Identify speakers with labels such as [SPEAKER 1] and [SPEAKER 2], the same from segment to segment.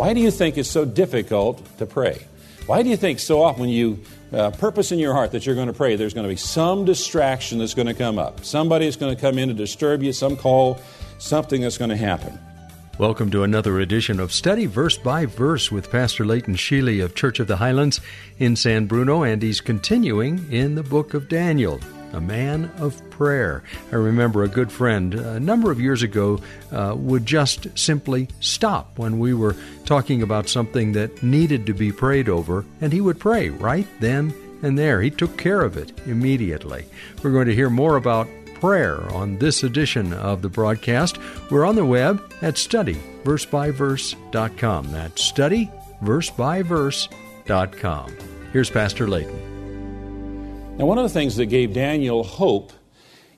[SPEAKER 1] Why do you think it's so difficult to pray? Why do you think so often when you uh, purpose in your heart that you're going to pray, there's going to be some distraction that's going to come up? Somebody is going to come in to disturb you, some call, something that's going to happen.
[SPEAKER 2] Welcome to another edition of Study Verse by Verse with Pastor Leighton Sheely of Church of the Highlands in San Bruno, and he's continuing in the book of Daniel a man of prayer. I remember a good friend a number of years ago uh, would just simply stop when we were talking about something that needed to be prayed over, and he would pray right then and there. He took care of it immediately. We're going to hear more about prayer on this edition of the broadcast. We're on the web at studyversebyverse.com. That's studyversebyverse.com. Here's Pastor Leighton.
[SPEAKER 1] Now, one of the things that gave Daniel hope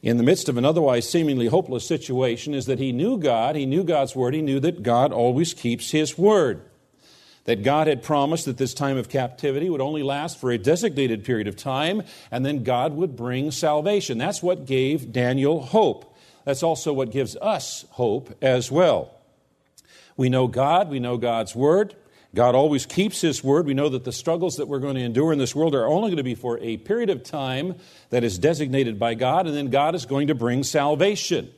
[SPEAKER 1] in the midst of an otherwise seemingly hopeless situation is that he knew God, he knew God's Word, he knew that God always keeps His Word. That God had promised that this time of captivity would only last for a designated period of time, and then God would bring salvation. That's what gave Daniel hope. That's also what gives us hope as well. We know God, we know God's Word, God always keeps His word. We know that the struggles that we're going to endure in this world are only going to be for a period of time that is designated by God, and then God is going to bring salvation.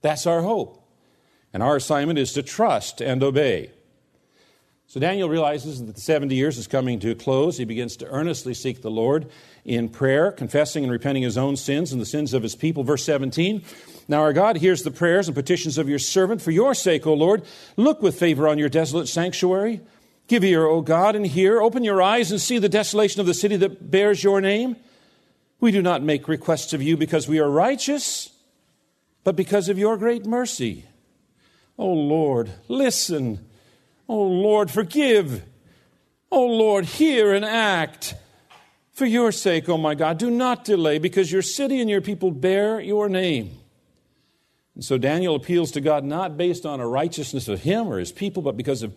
[SPEAKER 1] That's our hope. And our assignment is to trust and obey. So Daniel realizes that the 70 years is coming to a close. He begins to earnestly seek the Lord in prayer, confessing and repenting his own sins and the sins of his people. Verse 17 Now our God hears the prayers and petitions of your servant. For your sake, O Lord, look with favor on your desolate sanctuary. Give ear, O God, and hear. Open your eyes and see the desolation of the city that bears your name. We do not make requests of you because we are righteous, but because of your great mercy. O Lord, listen. O Lord, forgive. O Lord, hear and act. For your sake, O my God, do not delay, because your city and your people bear your name. And so Daniel appeals to God not based on a righteousness of him or his people, but because of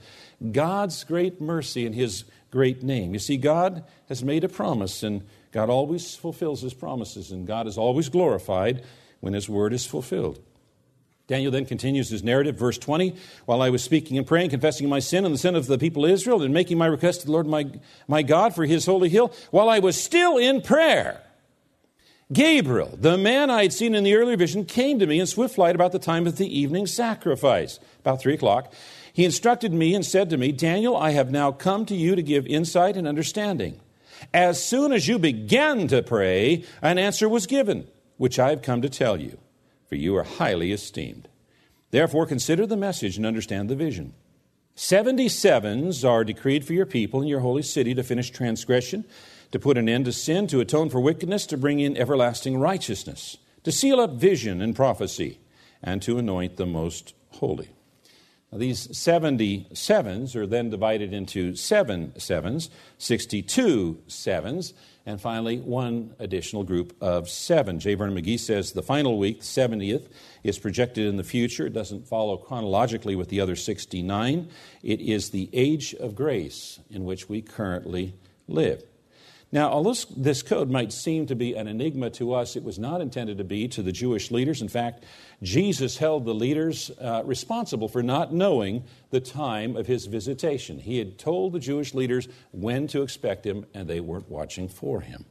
[SPEAKER 1] God's great mercy and his great name. You see, God has made a promise, and God always fulfills his promises, and God is always glorified when his word is fulfilled. Daniel then continues his narrative, verse 20. While I was speaking and praying, confessing my sin and the sin of the people of Israel, and making my request to the Lord my, my God for his holy hill, while I was still in prayer, Gabriel, the man I had seen in the earlier vision, came to me in swift flight about the time of the evening sacrifice, about three o'clock. He instructed me and said to me, Daniel, I have now come to you to give insight and understanding. As soon as you began to pray, an answer was given, which I have come to tell you for you are highly esteemed. Therefore, consider the message and understand the vision. Seventy sevens are decreed for your people in your holy city to finish transgression, to put an end to sin, to atone for wickedness, to bring in everlasting righteousness, to seal up vision and prophecy, and to anoint the most holy. Now, these 70 sevens are then divided into seven sevens, 62 sevens, and finally, one additional group of seven. J. Vernon McGee says the final week, the 70th, is projected in the future. It doesn't follow chronologically with the other 69. It is the age of grace in which we currently live. Now, although this code might seem to be an enigma to us, it was not intended to be to the Jewish leaders. In fact, Jesus held the leaders uh, responsible for not knowing the time of his visitation. He had told the Jewish leaders when to expect him, and they weren't watching for him.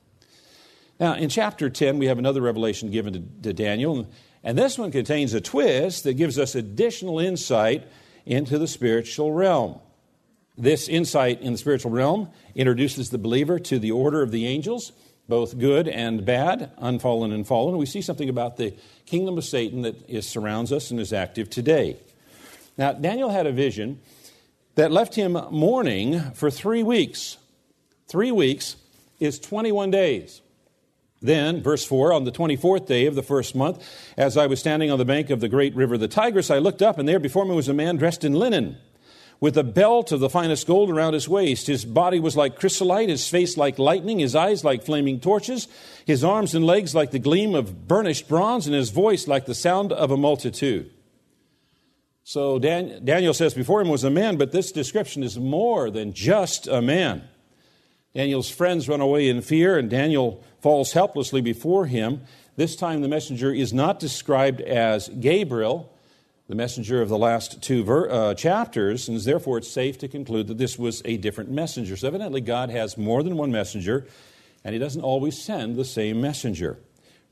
[SPEAKER 1] Now, in chapter 10, we have another revelation given to, to Daniel, and this one contains a twist that gives us additional insight into the spiritual realm. This insight in the spiritual realm introduces the believer to the order of the angels, both good and bad, unfallen and fallen. We see something about the kingdom of Satan that is, surrounds us and is active today. Now, Daniel had a vision that left him mourning for three weeks. Three weeks is 21 days. Then, verse 4, on the 24th day of the first month, as I was standing on the bank of the great river, the Tigris, I looked up, and there before me was a man dressed in linen, with a belt of the finest gold around his waist. His body was like chrysolite, his face like lightning, his eyes like flaming torches, his arms and legs like the gleam of burnished bronze, and his voice like the sound of a multitude. So Dan, Daniel says before him was a man, but this description is more than just a man. Daniel's friends run away in fear, and Daniel falls helplessly before him. This time, the messenger is not described as Gabriel, the messenger of the last two ver- uh, chapters, and therefore it's safe to conclude that this was a different messenger. So, evidently, God has more than one messenger, and He doesn't always send the same messenger.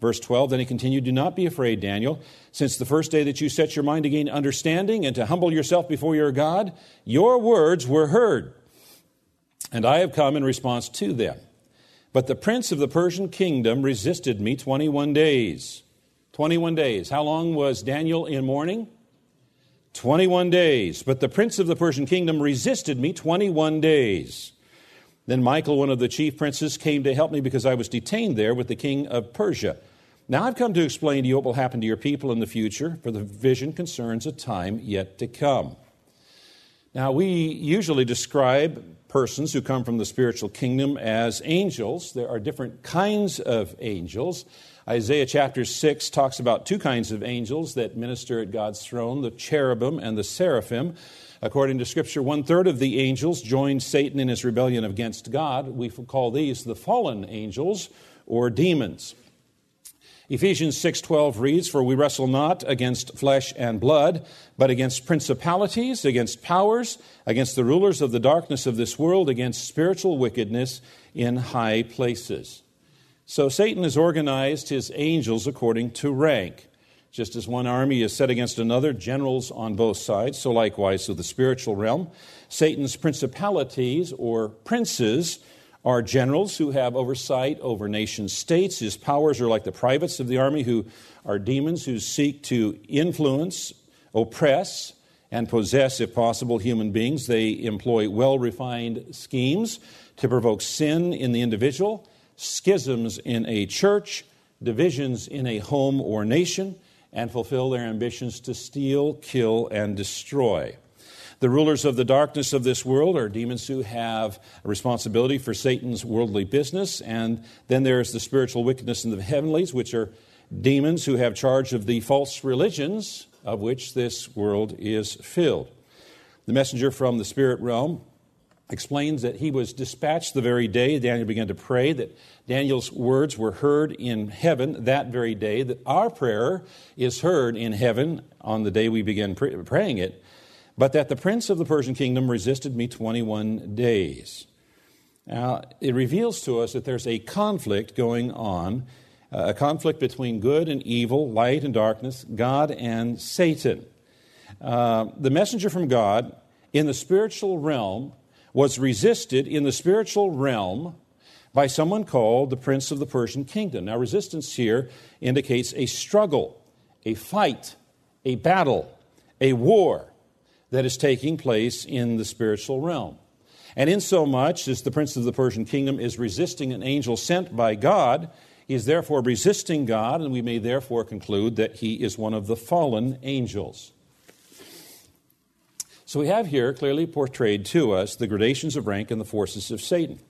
[SPEAKER 1] Verse 12, then he continued, Do not be afraid, Daniel. Since the first day that you set your mind to gain understanding and to humble yourself before your God, your words were heard and I have come in response to them. But the prince of the Persian kingdom resisted me 21 days. 21 days. How long was Daniel in mourning? 21 days. But the prince of the Persian kingdom resisted me 21 days. Then Michael, one of the chief princes, came to help me because I was detained there with the king of Persia. Now I've come to explain to you what will happen to your people in the future, for the vision concerns a time yet to come. Now, we usually describe persons who come from the spiritual kingdom as angels. There are different kinds of angels. Isaiah chapter 6 talks about two kinds of angels that minister at God's throne the cherubim and the seraphim. According to Scripture, one third of the angels joined Satan in his rebellion against God. We call these the fallen angels or demons. Ephesians 6:12 reads, "For we wrestle not against flesh and blood, but against principalities, against powers, against the rulers of the darkness of this world, against spiritual wickedness in high places." So Satan has organized his angels according to rank. Just as one army is set against another, generals on both sides, so likewise with the spiritual realm. Satan's principalities or princes are generals who have oversight over nation states. His powers are like the privates of the army who are demons who seek to influence, oppress, and possess, if possible, human beings. They employ well refined schemes to provoke sin in the individual, schisms in a church, divisions in a home or nation, and fulfill their ambitions to steal, kill, and destroy. The rulers of the darkness of this world are demons who have a responsibility for Satan's worldly business. And then there's the spiritual wickedness in the heavenlies, which are demons who have charge of the false religions of which this world is filled. The messenger from the spirit realm explains that he was dispatched the very day Daniel began to pray, that Daniel's words were heard in heaven that very day, that our prayer is heard in heaven on the day we begin praying it but that the prince of the Persian kingdom resisted me 21 days. Now, it reveals to us that there's a conflict going on, uh, a conflict between good and evil, light and darkness, God and Satan. Uh, the messenger from God in the spiritual realm was resisted in the spiritual realm by someone called the prince of the Persian kingdom. Now, resistance here indicates a struggle, a fight, a battle, a war that is taking place in the spiritual realm. And in so much as the prince of the Persian kingdom is resisting an angel sent by God, he is therefore resisting God, and we may therefore conclude that he is one of the fallen angels. So we have here clearly portrayed to us the gradations of rank and the forces of Satan.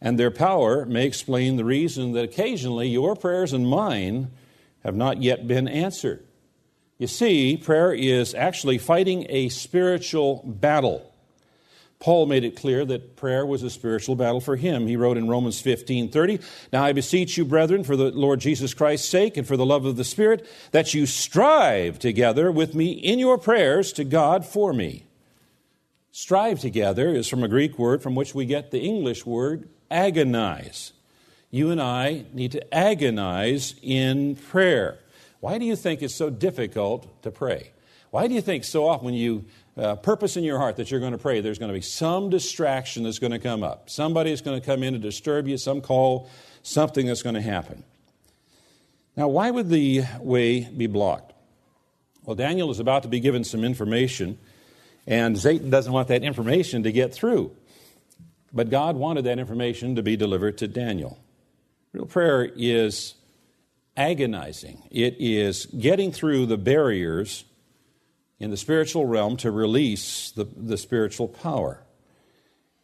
[SPEAKER 1] And their power may explain the reason that occasionally your prayers and mine have not yet been answered. You see, prayer is actually fighting a spiritual battle. Paul made it clear that prayer was a spiritual battle for him. He wrote in Romans 15 30, Now I beseech you, brethren, for the Lord Jesus Christ's sake and for the love of the Spirit, that you strive together with me in your prayers to God for me. Strive together is from a Greek word from which we get the English word agonize. You and I need to agonize in prayer. Why do you think it's so difficult to pray? Why do you think so often when you uh, purpose in your heart that you're going to pray, there's going to be some distraction that's going to come up? Somebody is going to come in to disturb you, some call, something that's going to happen. Now, why would the way be blocked? Well, Daniel is about to be given some information, and Satan doesn't want that information to get through. But God wanted that information to be delivered to Daniel. Real prayer is agonizing, it is getting through the barriers in the spiritual realm to release the, the spiritual power.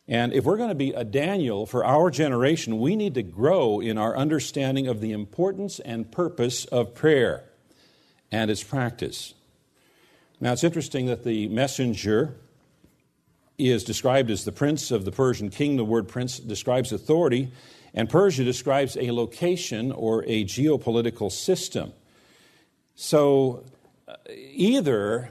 [SPEAKER 1] And if we're going to be a Daniel for our generation, we need to grow in our understanding of the importance and purpose of prayer and its practice. Now, it's interesting that the messenger is described as the prince of the Persian king. The word prince describes authority, and Persia describes a location or a geopolitical system. So, uh, either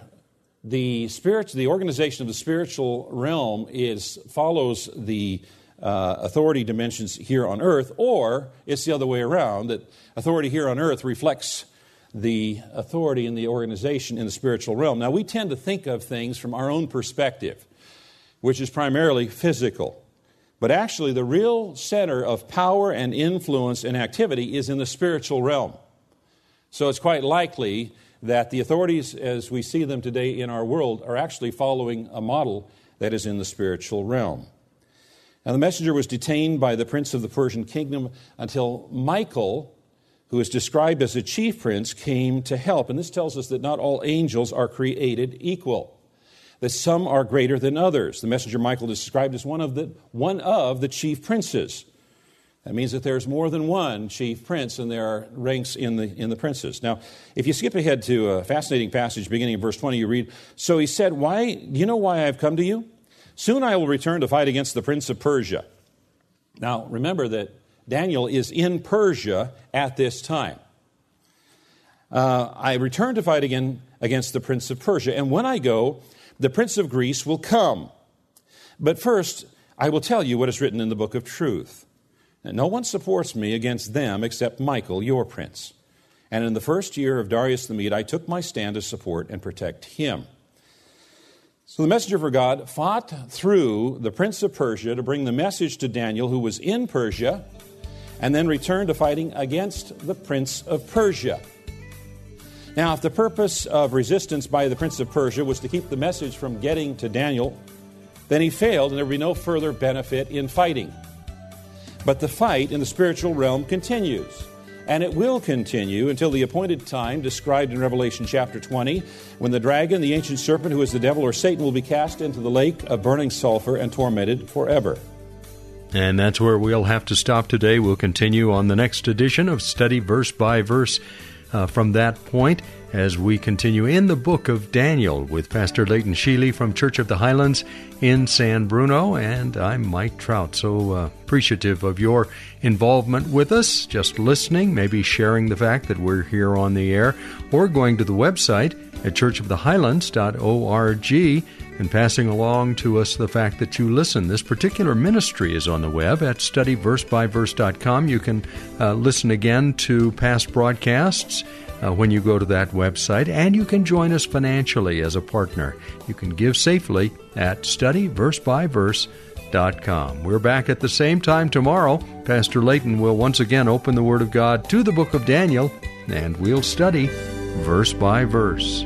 [SPEAKER 1] the spirit, the organization of the spiritual realm is follows the uh, authority dimensions here on earth, or it's the other way around that authority here on earth reflects the authority in the organization in the spiritual realm. Now, we tend to think of things from our own perspective, which is primarily physical. But actually, the real center of power and influence and activity is in the spiritual realm. So it's quite likely that the authorities, as we see them today in our world, are actually following a model that is in the spiritual realm. Now, the messenger was detained by the prince of the Persian kingdom until Michael, who is described as a chief prince, came to help. And this tells us that not all angels are created equal, that some are greater than others. The messenger Michael is described as one of the, one of the chief princes. That means that there's more than one chief prince, and there are ranks in the, in the princes. Now, if you skip ahead to a fascinating passage beginning in verse 20, you read So he said, Why, do you know why I've come to you? Soon I will return to fight against the prince of Persia. Now, remember that Daniel is in Persia at this time. Uh, I return to fight again against the prince of Persia, and when I go, the prince of Greece will come. But first, I will tell you what is written in the book of truth. No one supports me against them except Michael, your prince. And in the first year of Darius the Mede, I took my stand to support and protect him. So the messenger for God fought through the prince of Persia to bring the message to Daniel, who was in Persia, and then returned to fighting against the prince of Persia. Now, if the purpose of resistance by the prince of Persia was to keep the message from getting to Daniel, then he failed and there would be no further benefit in fighting. But the fight in the spiritual realm continues. And it will continue until the appointed time described in Revelation chapter 20, when the dragon, the ancient serpent, who is the devil or Satan, will be cast into the lake of burning sulfur and tormented forever.
[SPEAKER 2] And that's where we'll have to stop today. We'll continue on the next edition of Study Verse by Verse uh, from that point as we continue in the book of Daniel with Pastor Leighton Sheely from Church of the Highlands in San Bruno. And I'm Mike Trout. So uh, appreciative of your involvement with us, just listening, maybe sharing the fact that we're here on the air, or going to the website at churchofthehighlands.org and passing along to us the fact that you listen. This particular ministry is on the web at studyversebyverse.com. You can uh, listen again to past broadcasts uh, when you go to that website, and you can join us financially as a partner. You can give safely at studyversebyverse.com. We're back at the same time tomorrow. Pastor Leighton will once again open the Word of God to the book of Daniel, and we'll study verse by verse.